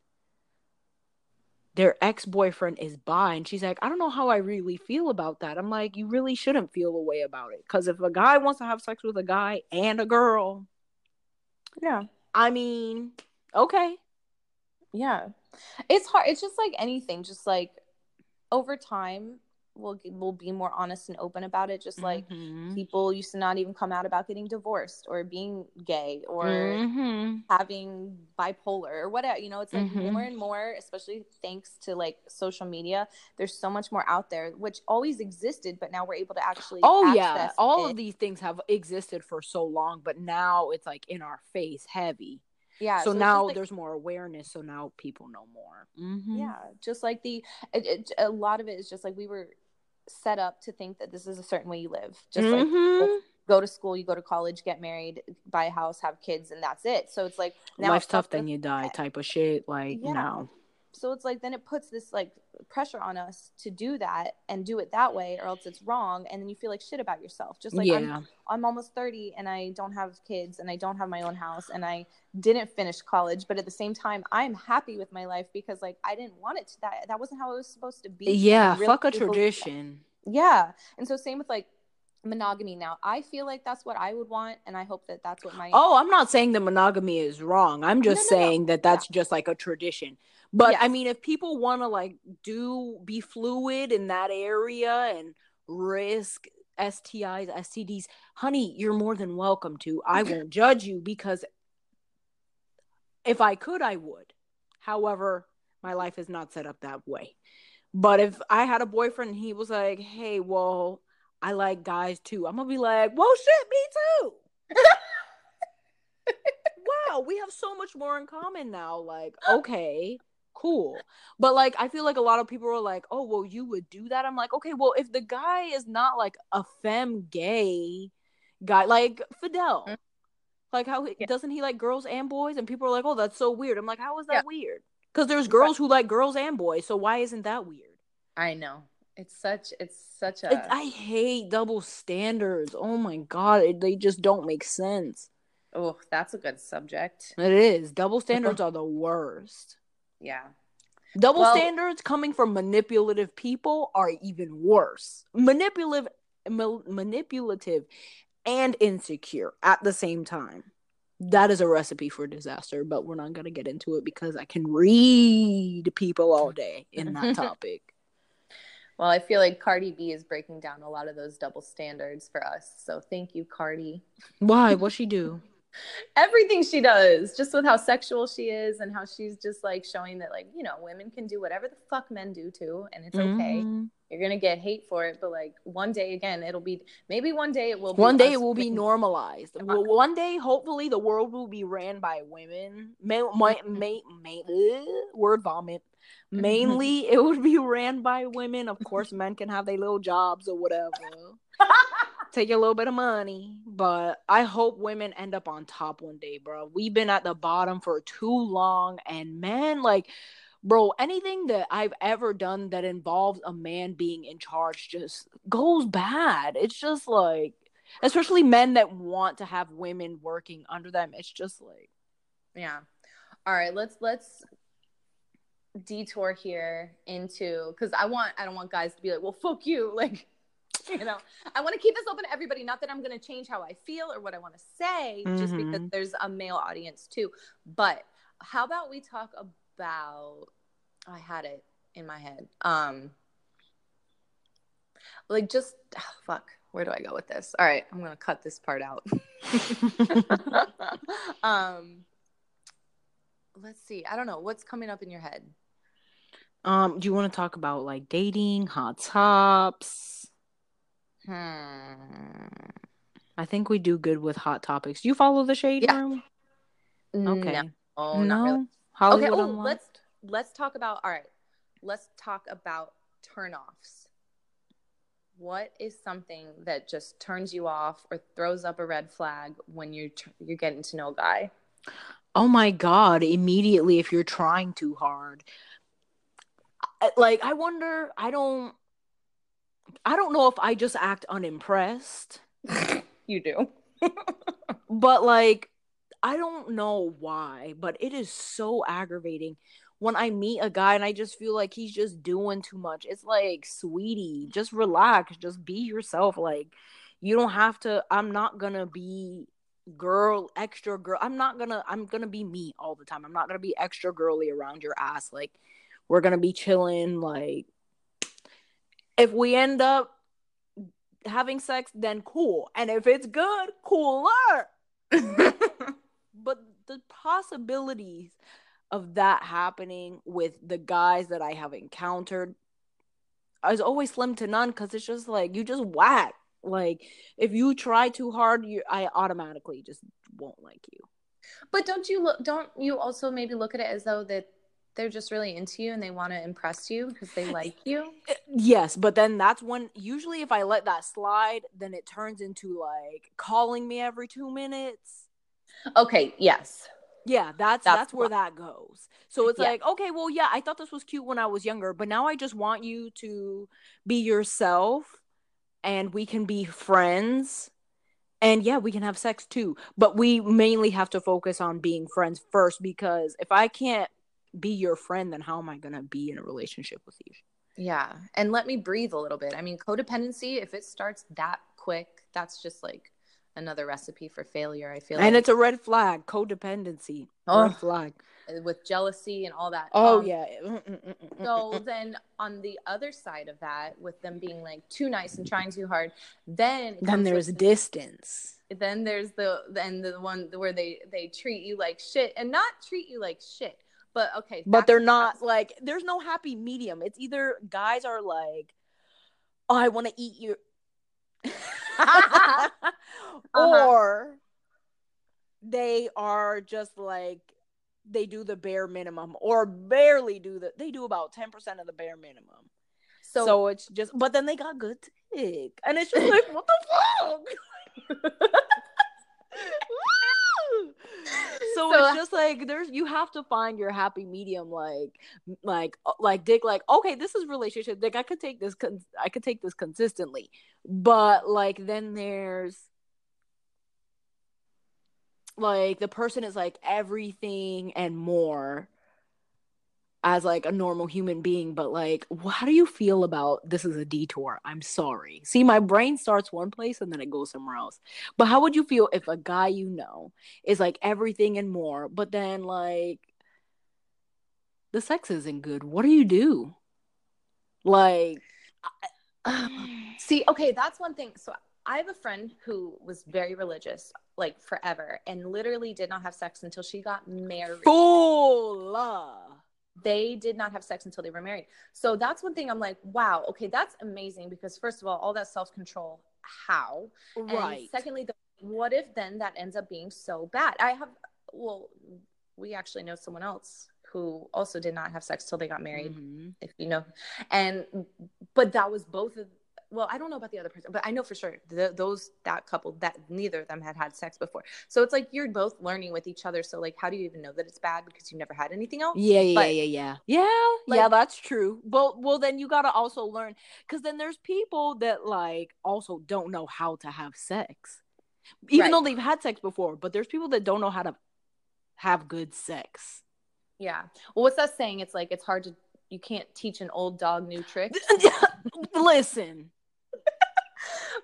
their ex-boyfriend is bi and she's like, I don't know how I really feel about that. I'm like, you really shouldn't feel a way about it cuz if a guy wants to have sex with a guy and a girl, Yeah. I mean, okay. Yeah. It's hard. It's just like anything, just like over time we'll we'll be more honest and open about it just like Mhm. people used to not even come out about getting divorced or being gay or Mhm. having bipolar or whatever you know it's like Mhm. more and more especially thanks to like social media there's so much more out there which always existed but now we're able to actually Oh yeah, all it. of these things have existed for so long, but now it's like in our face heavy. Yeah so just, now like- there's more awareness, so now people know more. Mhm. yeah just like the it, it, a lot of it is just like we were set up to think that this is a certain way you live just like Mhm. go to school you go to college get married buy a house have kids and that's it so it's like now life's tough, then you die type of shit. Like Yeah. no. So it's like then it puts this like pressure on us to do that and do it that way or else it's wrong and then you feel like shit about yourself just like I'm. I'm almost 30 and i don't have kids and i don't have my own house and i didn't finish college but at the same time i'm happy with my life because like i didn't want it to that that wasn't how it was supposed to be yeah. Really fuck a do believe that. tradition. yeah and so same with like monogamy now i feel like that's what i would want and i hope that that's what my Oh, I'm not saying that monogamy is wrong. I'm just no, no. saying that that's just like a tradition. But I mean, if people want to like do be fluid in that area and risk STIs, STDs, honey, you're more than welcome to. I <laughs> won't judge you because if I could, I would. However, my life is not set up that way. But if I had a boyfriend and he was like, hey, well, I like guys too, I'm gonna be like, well, shit, me too. wow, we have so much more in common now. Like, okay, cool. But like, I feel like a lot of people are like, oh, well, you would do that. I'm like, okay, well, if the guy is not like a femme gay guy, like Fidel, Mhm. like how Yeah. doesn't he like girls and boys? And people are like, oh, that's so weird. I'm like, how is that Yeah. weird? Because there's girls who like girls and boys, so why isn't that weird? i know it's such it's such a It's, I hate double standards. Oh my god, it, they just don't make sense. oh that's a good subject It is double standards <laughs> are the worst. yeah Double Well- standards coming from manipulative people are even worse. Manipulative, ma- manipulative, and insecure at the same time. That is a recipe for disaster, but we're not gonna get into it because I can read people all day in that <laughs> topic. Well, I feel like Cardi B is breaking down a lot of those double standards for us. So thank you, Cardi. Why? What she do? <laughs> Everything she does, just with how sexual she is and how she's just like showing that, like, you know, women can do whatever the fuck men do too. And it's okay. Mhm. You're going to get hate for it. But like one day, again, it'll be maybe one day it will be. One day it will be normalized. Well, one day, hopefully, the world will be ran by women. May, may, may, may, ugh, word vomit. Mm-hmm. Mainly, it would be ran by women. Of course, men can have their little jobs or whatever. <laughs> Take a little bit of money, but I hope women end up on top one day, bro. We've been at the bottom for too long, and man, like, bro, anything that I've ever done that involves a man being in charge just goes bad. It's just like, especially men that want to have women working under them. It's just like, Yeah. All right, let's let's detour here into because I want I don't want guys to be like, well, fuck you. <laughs> Like you know, I want to keep this open to everybody. Not that I'm going to change how I feel or what I want to say, just because Mhm. there's a male audience too. But how about we talk about? I had it in my head. Um, like just oh, fuck. Where do I go with this? All right, I'm gonna cut this part out. <laughs> <laughs> um, let's see. I don't know what's coming up in your head. Um, do you want to talk about like dating, hot tops? Hmm. I think we do good with hot topics. Do you follow the shade Yeah. room? Okay. Oh no, not really. Hollywood okay, oh, Unlocked? let's let's talk about all right. Let's talk about turnoffs. What is something that just turns you off or throws up a red flag when you're you're getting to know a guy? Oh my god, immediately if you're trying too hard. Like I wonder, I don't I don't know if I just act unimpressed, <laughs> You do. <laughs> but like I don't know why, but it is so aggravating when I meet a guy and I just feel like he's just doing too much. It's like, sweetie, just relax, just be yourself. Like, you don't have to. I'm not gonna be girl, extra girl. I'm not gonna. I'm gonna be me all the time. I'm not gonna be extra girly around your ass. Like, we're gonna be chilling. Like, if we end up having sex, then cool. And if it's good, cooler <laughs> but the possibilities of that happening with the guys that I have encountered is always slim to none because it's just like you just whack. Like if you try too hard, you I automatically just won't like you. But don't you look? Don't you also maybe look at it as though that they're just really into you and they want to impress you because they like you? Eh, yes, but then that's when usually if I let that slide, then it turns into like calling me every two minutes. Okay. Yes. Yeah, that's That's that's, where that goes. So it's Yeah. like, okay, well, yeah, I thought this was cute when I was younger, but now I just want you to be yourself and we can be friends. And yeah, we can have sex too, but we mainly have to focus on being friends first because if I can't be your friend, then how am I going to be in a relationship with you? Yeah. And let me breathe a little bit. I mean, codependency, if it starts that quick, that's just like another recipe for failure. I feel And like it's a red flag, codependency. Oh. Red flag. with jealousy and all that. Oh Um, yeah. Mm, mm, mm, So then on the other side of that, with them being like too nice and trying too hard, then then there's with- distance. then there's the then the one where they they treat you like shit and not treat you like shit. But okay, but they're not like there's no happy medium. It's either guys are like oh i want to eat you. <laughs> <laughs> Uh-huh. or they are just like they do the bare minimum or barely do the they do about 10% of the bare minimum. So, So, it's just but then they got good dick. And it's just <laughs> like what the fuck so, So- it's just like there's you have to find your happy medium like like like dick like okay this is relationship dick i could take this con- i could take this consistently. But like then there's like the person is like everything and more as like a normal human being but like how do you feel about this is a detour? I'm sorry. See my brain starts one place and then it goes somewhere else. But how would you feel if a guy you know is like everything and more but then like the sex isn't good? What do you do? Like see, okay, that's one thing. So I have a friend who was very religious, like forever, and literally did not have sex until she got married. full they did not have sex until they were married. So that's one thing I'm like, wow, okay, that's amazing because first of all, all that self control, how? right And secondly, the, what if then that ends up being so bad? I have, well, we actually know someone else who also did not have sex till they got married, Mhm. if you know, and but that was both of. Well, I don't know about the other person, but I know for sure the, those that couple that neither of them had had sex before. So it's like you're both learning with each other. So like, how do you even know that it's bad because you never had anything else? Yeah, yeah, But- yeah, yeah, yeah. Yeah, Like- yeah, that's true. Well, well, then you gotta also learn because then there's people that like also don't know how to have sex, even Right. though they've had sex before. But there's people that don't know how to have good sex. Yeah. Well, what's that saying? It's like it's hard to you can't teach an old dog new tricks. <laughs> Listen,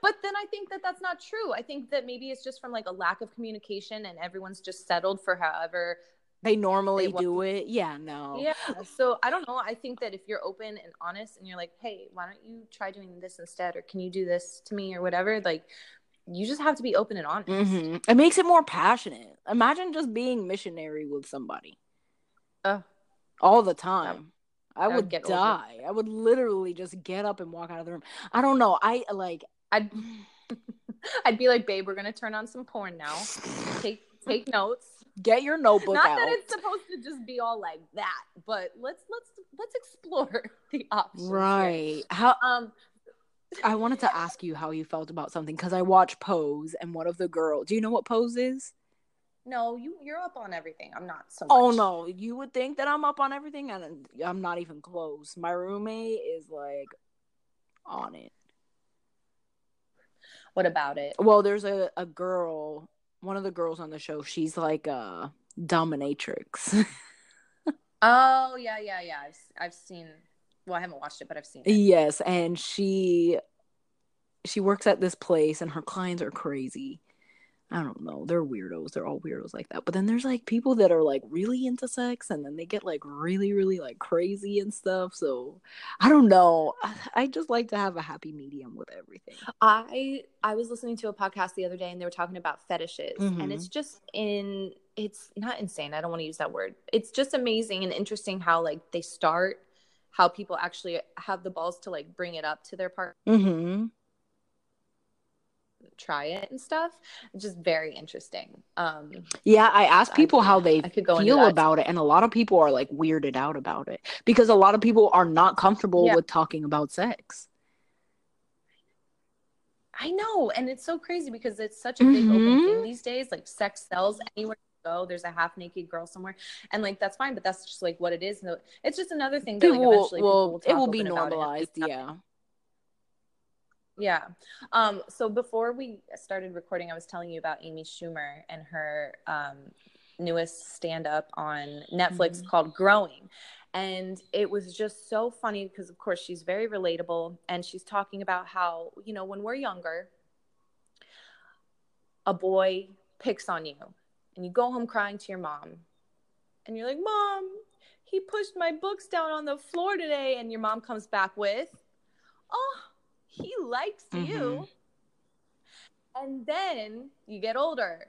but then I think that that's not true. I think that maybe it's just from like a lack of communication and everyone's just settled for however they normally They do it. Yeah, no. yeah. So I don't know. I think that if you're open and honest and you're like, hey, why don't you try doing this instead? Or can you do this to me or whatever? Like, you just have to be open and honest. hmm It makes it more passionate. Imagine just being missionary with somebody Ugh. all the time. I that would would die. I would literally just get up and walk out of the room. I don't know. I like. I'd, <laughs> I'd be like, babe, we're going to turn on some porn now. Take, take notes. Get your notebook Not out. that it's supposed to just be all like that, but let's, let's, let's explore <laughs> the options. here. right. How Um, I wanted to ask you how you felt about something because I watched Pose and one of the girls. Do you know what Pose is? no, you, you're up on everything. I'm not so much. Oh no, you would think that I'm up on everything, and I'm not even close. My roommate is like on it. What about it? Well, there's a, a girl, one of the girls on the show. She's like a dominatrix. <laughs> Oh yeah, yeah, yeah. I've I've seen. Well, I haven't watched it, but I've seen it. yes, and she she works at this place, and her clients are crazy. I don't know. They're weirdos. They're all weirdos like that. But then there's like people that are like really into sex and then they get like really, really like crazy and stuff. So I don't know. I, I just like to have a happy medium with everything. I I was listening to a podcast the other day, and they were talking about fetishes, Mhm. and it's just in. It's not insane. I don't want to use that word. It's just amazing and interesting how like they start, how people actually have the balls to like bring it up to their partner, Mm-hmm. Try it and stuff. It's just very interesting. Um, Yeah, I asked I- people how they I could go into feel about it, and a lot of people are like weirded out about it because a lot of people are not comfortable Yeah. with talking about sex. I know, and it's so crazy because it's such a big open Mhm. thing these days. Like sex sells anywhere you go. There's a half naked girl somewhere, and like that's fine, but that's just like what it is. No, It's just another thing that like will, eventually will will it will be open it. normalized. It's Yeah. Yeah. Um, so before we started recording, I was telling you about Amy Schumer and her um, newest stand up on Netflix Mhm. called Growing. And it was just so funny because, of course, she's very relatable. And she's talking about how, you know, when we're younger, a boy picks on you and you go home crying to your mom. And you're like, Mom, he pushed my books down on the floor today. And your mom comes back with, Oh, he likes you. Mhm. And then you get older.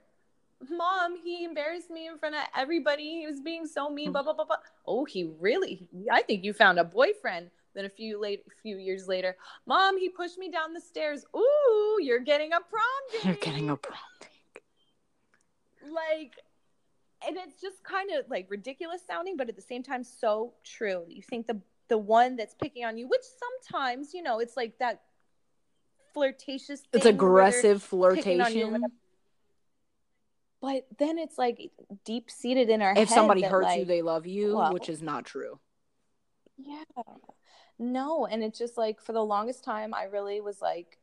Mom, he embarrassed me in front of everybody. He was being so mean, blah, blah, blah, blah. Oh, he really, I think you found a boyfriend. Then a few late, few years later, Mom, he pushed me down the stairs. Ooh, you're getting a prom date. <laughs> You're getting a prom date. like, and it's just kind of like ridiculous sounding, but at the same time, so true. You think the the one that's picking on you, which sometimes, you know, it's like that flirtatious. It's aggressive picking on you or flirtation. But then it's like deep seated in our head. If somebody that, hurts you, they love you, well- which is not true. yeah, no, and it's just like for the longest time, I really was like,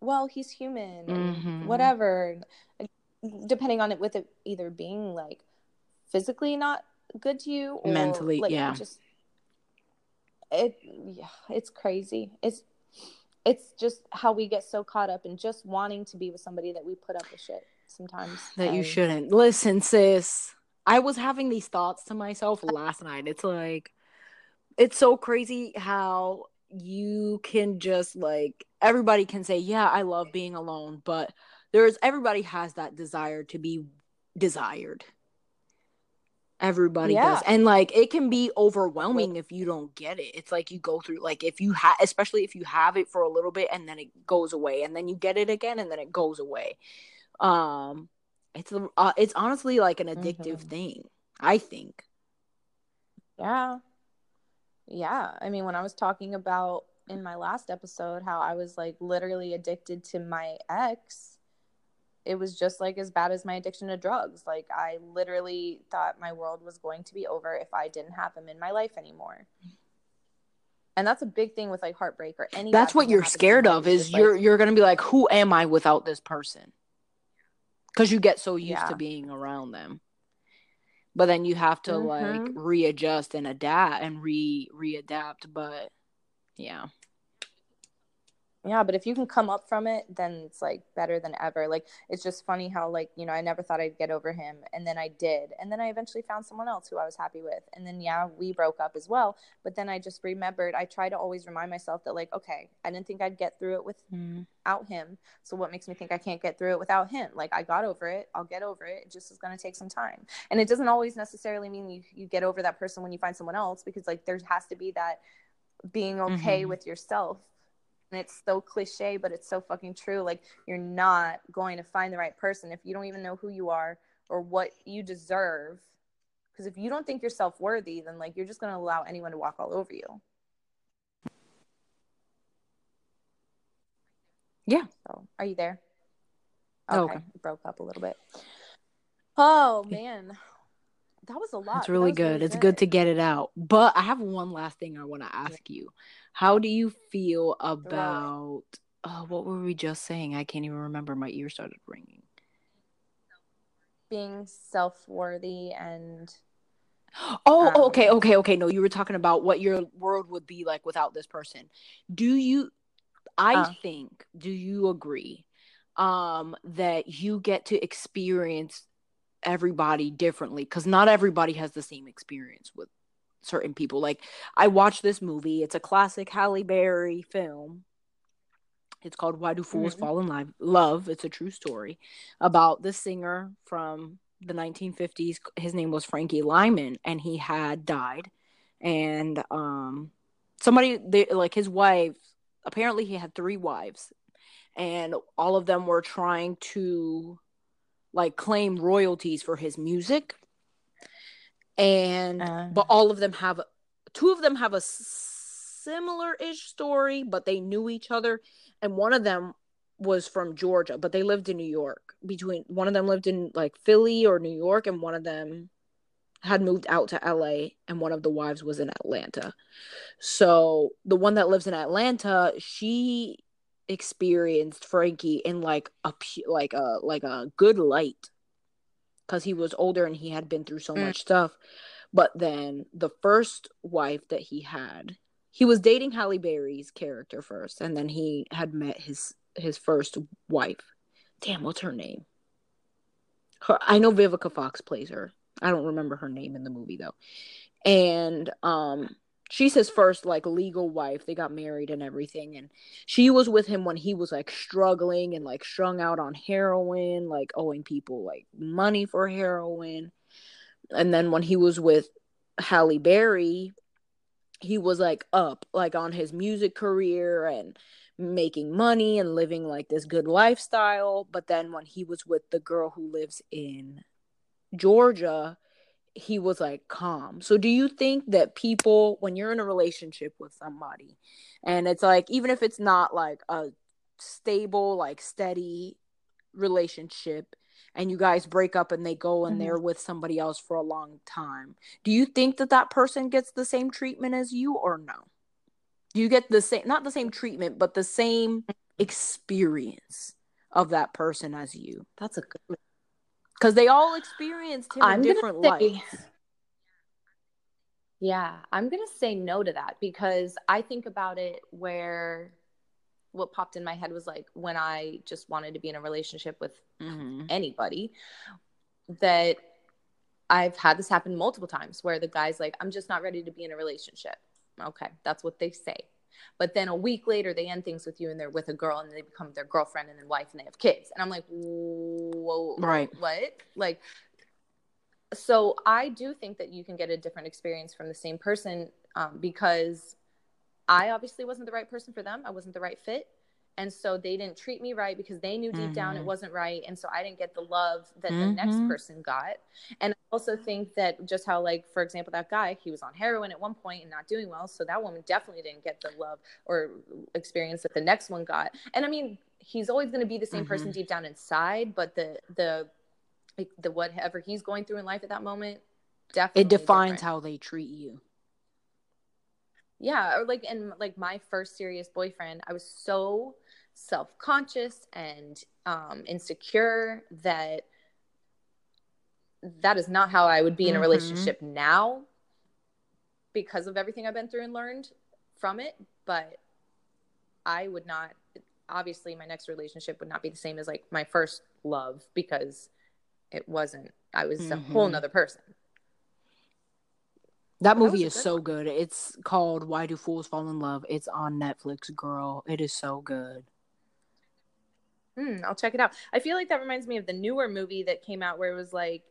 well, he's human, Mhm. whatever. Depending on it, with it either being like physically not good to you, or Mentally, like, yeah. just it. Yeah, it's crazy. It's it's just how we get so caught up in just wanting to be with somebody that we put up with shit sometimes. <sighs> that you shouldn't. Listen, sis. I was having these thoughts to myself <laughs> last night. It's like it's so crazy how you can just like everybody can say, "Yeah, I love being alone," but there's everybody has that desire to be desired. Everybody Yeah. does. And like it can be overwhelming if you don't get it. It's like you go through like if you have especially if you have it for a little bit and then it goes away and then you get it again and then it goes away. Um it's uh, it's honestly like an addictive Mhm. thing, I think. Yeah. Yeah. I mean, when I was talking about in my last episode how I was like literally addicted to my ex, it was just like as bad as my addiction to drugs. Like, I literally thought my world was going to be over if I didn't have him in my life anymore. And that's a big thing with like heartbreak or any. That's what you're scared of is like, you're you're going to be like who am I without this person? Cuz you get so used Yeah. to being around them. But then you have to like Mhm. readjust and adapt and re readapt, but yeah. Yeah but if you can come up from it then it's like better than ever like it's just funny how like you know i never thought i'd get over him and then i did and then i eventually found someone else who i was happy with and then yeah we broke up as well but then i just remembered i try to always remind myself that like okay i didn't think i'd get through it Mm. without him so what makes me think i can't get through it without him like i got over it i'll get over it it just is going to take some time and it doesn't always necessarily mean you, you get over that person when you find someone else because like there has to be that being okay Mhm. with yourself and it's so cliche but it's so fucking true like you're not going to find the right person if you don't even know who you are or what you deserve. Because if you don't think you're self-worthy then like you're just going to allow anyone to walk all over you. Yeah. so are you there? Oh, okay, okay. broke up a little bit. Oh <laughs> man that was a lot That's but that really was good. it's good to get it out. But I have one last thing I want to ask you. How do you feel about uh, what were we just saying? I can't even remember. My ear started ringing. being self-worthy and Oh, Um, okay, okay, okay. No, you were talking about what your world would be like without this person. Do you I Uh. think, do you agree um that you get to experience everybody differently cuz not everybody has the same experience with certain people. Like I watched this movie. It's a classic Halle Berry film. It's called Why Do Fools Mhm. Fall in Love? Love. It's a true story about the singer from the 1950s. His name was Frankie Lymon, and he had died. And um, somebody, they, like his wife, apparently he had three wives, and all of them were trying to like claim royalties for his music. And Uh. but all of them have two of them have a similar ish story, but they knew each other, and one of them was from Georgia, but they lived in New York. Between one of them lived in like Philly or New York, and one of them had moved out to LA, and one of the wives was in Atlanta. So the one that lives in Atlanta, she experienced Frankie in like a like a like a good light because he was older and he had been through so Mm. much stuff. But then the first wife that he had, he was dating Halle Berry's character first, and then he had met his his first wife. Damn, what's her name? Her, I know Vivica Fox plays her. I don't remember her name in the movie though. And um she's his first like legal wife. They got married and everything and she was with him when he was like struggling and like strung out on heroin, like owing people like money for heroin. And then when he was with Halle Berry, he was like up, like on his music career and making money and living like this good lifestyle. But then when he was with the girl who lives in Georgia, he was like calm. So do you think that people when you're in a relationship with somebody and it's like even if it's not like a stable like steady relationship and you guys break up and they go and Mhm. they're with somebody else for a long time do you think that that person gets the same treatment as you or no do you get the same not the same treatment but the same experience of that person as you that's a good because they all experienced him I'm in gonna different say- lights Yeah, I'm going to say no to that because I think about it where what popped in my head was like when I just wanted to be in a relationship with mm-hmm. anybody that I've had this happen multiple times where the guy's like, I'm just not ready to be in a relationship. Okay, that's what they say. But then a week later, they end things with you and they're with a girl and they become their girlfriend and then wife and they have kids. And I'm like, whoa, Right. what? Like, so I do think that you can get a different experience from the same person um, because I obviously wasn't the right person for them. I wasn't the right fit. And so they didn't treat me right because they knew deep down it Mhm. wasn't right. And so I didn't get the love that the next Mhm. person got. And I also think that just how, like, for example, that guy, he was on heroin at one point and not doing well. So that woman definitely didn't get the love or experience that the next one got. And I mean, he's always going to be the same person Mhm. deep down inside, but the, the, like the whatever he's going through in life at that moment definitely it defines different. how they treat you yeah or like and like my first serious boyfriend i was so self-conscious and um insecure that that is not how i would be in a Mhm. relationship now because of everything i've been through and learned from it but I would not obviously my next relationship would not be the same as like my first love because it wasn't I was mm-hmm. a whole Mm-hmm. nother person. That movie a is so one. good. It's called Why Do Fools Fall in Love? It's on Netflix, girl. It is so good. Hmm, I'll check it out. I feel like that reminds me of the newer movie that came out where it was like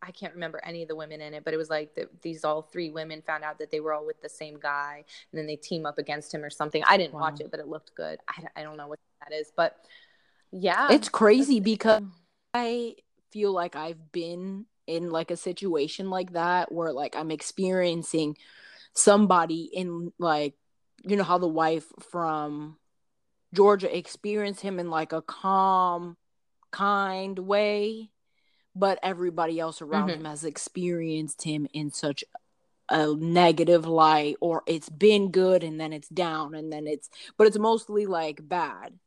I can't remember any of the women in it, but it was like the, these all three women found out that they were all with the same guy, and then they team up against him or something. I didn't watch it, but it looked good. I, I don't know what that is, but yeah, It's crazy because I feel like I've been in like a situation like that where like I'm experiencing somebody in like you know how the wife from Georgia experienced him in like a calm kind way but everybody else around Mhm. him has experienced him in such a negative light or it's been good and then it's down and then it's but it's mostly like bad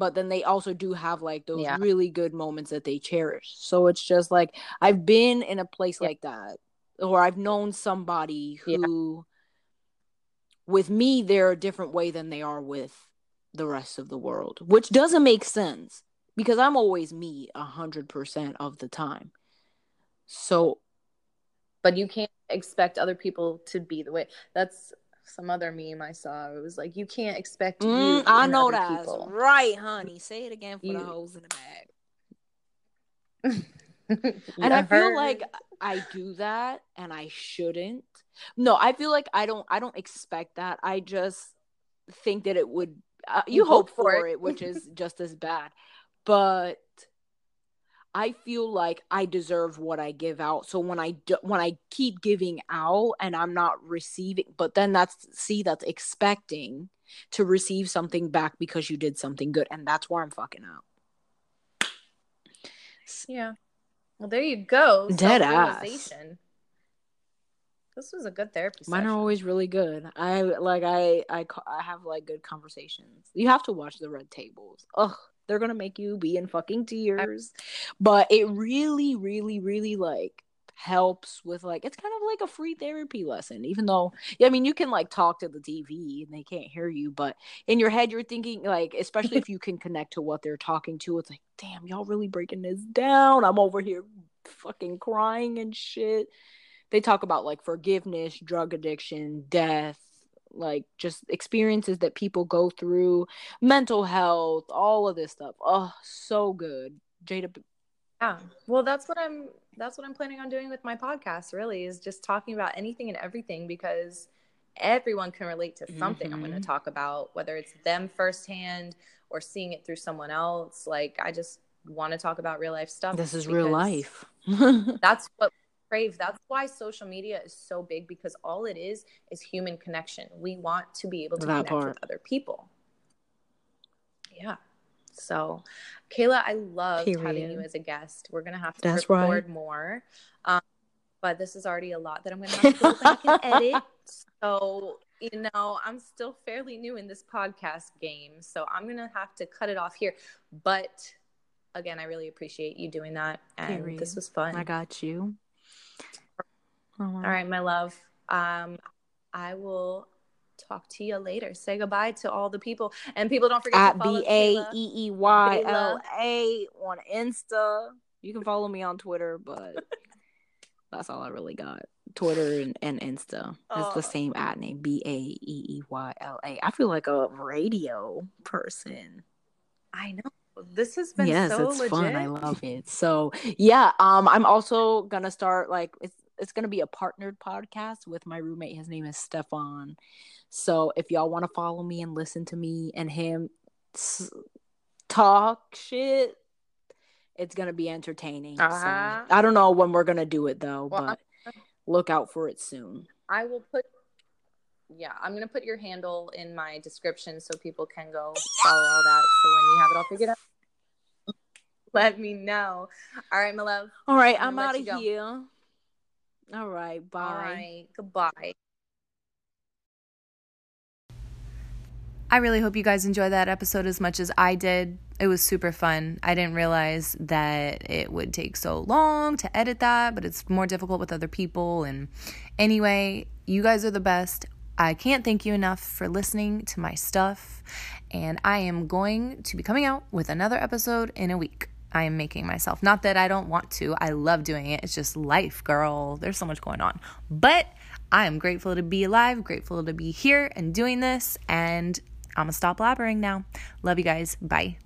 but then they also do have like those Yeah. really good moments that they cherish so it's just like i've been in a place Yeah. like that or i've known somebody Yeah. who with me they're a different way than they are with the rest of the world which doesn't make sense because i'm always me a hundred percent of the time so but you can't expect other people to be the way. That's some other meme I saw. It was like you can't expect you. Mm, I know other that. people. Right, honey. Say it again for You- the hoes in the bag. <laughs> and I feel like I do that and I shouldn't. No, I feel like I don't I don't expect that. I just think that it would uh, you, You hope, hope for for it. it, which <laughs> is just as bad. But I feel like I deserve what I give out. So when I do, when I keep giving out and I'm not receiving, but then that's see that's expecting to receive something back because you did something good, and that's where I'm fucking out. yeah. Well, there you go. Dead ass. This was a good therapy Mine session. are always really good. I like I I I have like good conversations. You have to watch the red tables. Ugh, they're gonna make you be in fucking tears. But it really, really, really like helps with like it's kind of like a free therapy lesson. Even though yeah, I mean you can like talk to the TV and they can't hear you, but in your head you're thinking like, especially if <laughs> you can connect to what they're talking to, it's like, damn, y'all really breaking this down. I'm over here fucking crying and shit they talk about like forgiveness, drug addiction, death, like just experiences that people go through, mental health, all of this stuff. Oh, so good. Jada Yeah. Well, that's what I'm that's what I'm planning on doing with my podcast really is just talking about anything and everything because everyone can relate to something I'm going to mm-hmm. talk about whether it's them firsthand or seeing it through someone else. Like I just want to talk about real life stuff. this is real life. <laughs> That's what crave. That's why social media is so big because all it is is human connection. We want to be able to That connect part. with other people. Yeah. So, Kayla, I love having you as a guest. We're gonna have to That's record more, um, but this is already a lot that I'm gonna have to go back and <laughs> edit. So, you know, I'm still fairly new in this podcast game, so I'm gonna have to cut it off here. But again, I really appreciate you doing that, and this was fun. I got you. All right, my love. Um, I will talk to you later. Say goodbye to all the people, and people don't forget At to follow B A. E E Y L A on Insta. You can follow me on Twitter, but <laughs> that's all I really got. Twitter and, and Insta. It's Aw. the same ad name. B A E E Y L A. I feel like a radio person. I know this has been yes, so it's legit. fun. I love it. So yeah, um, I'm also gonna start like it's it's gonna be a partnered podcast with my roommate. His name is Stefan. So if y'all want to follow me and listen to me and him talk shit, it's gonna be entertaining. Uh-huh. I don't know when we're gonna do it though, Well, but look out for it soon. I will put. Yeah, I'm gonna put your handle in my description so people can go follow all that. So when you have it all figured out, let me know. All right, my love. All right, I'm I'm out of here. All right, bye. All right, goodbye. I really hope you guys enjoyed that episode as much as I did. It was super fun. I didn't realize that it would take so long to edit that, but it's more difficult with other people. And anyway, you guys are the best. I can't thank you enough for listening to my stuff. And I am going to be coming out with another episode in a week. I am making myself. Not that I don't want to, I love doing it. It's just life, girl. There's so much going on. But I am grateful to be alive, grateful to be here and doing this. And I'm going to stop blabbering now. Love you guys. Bye.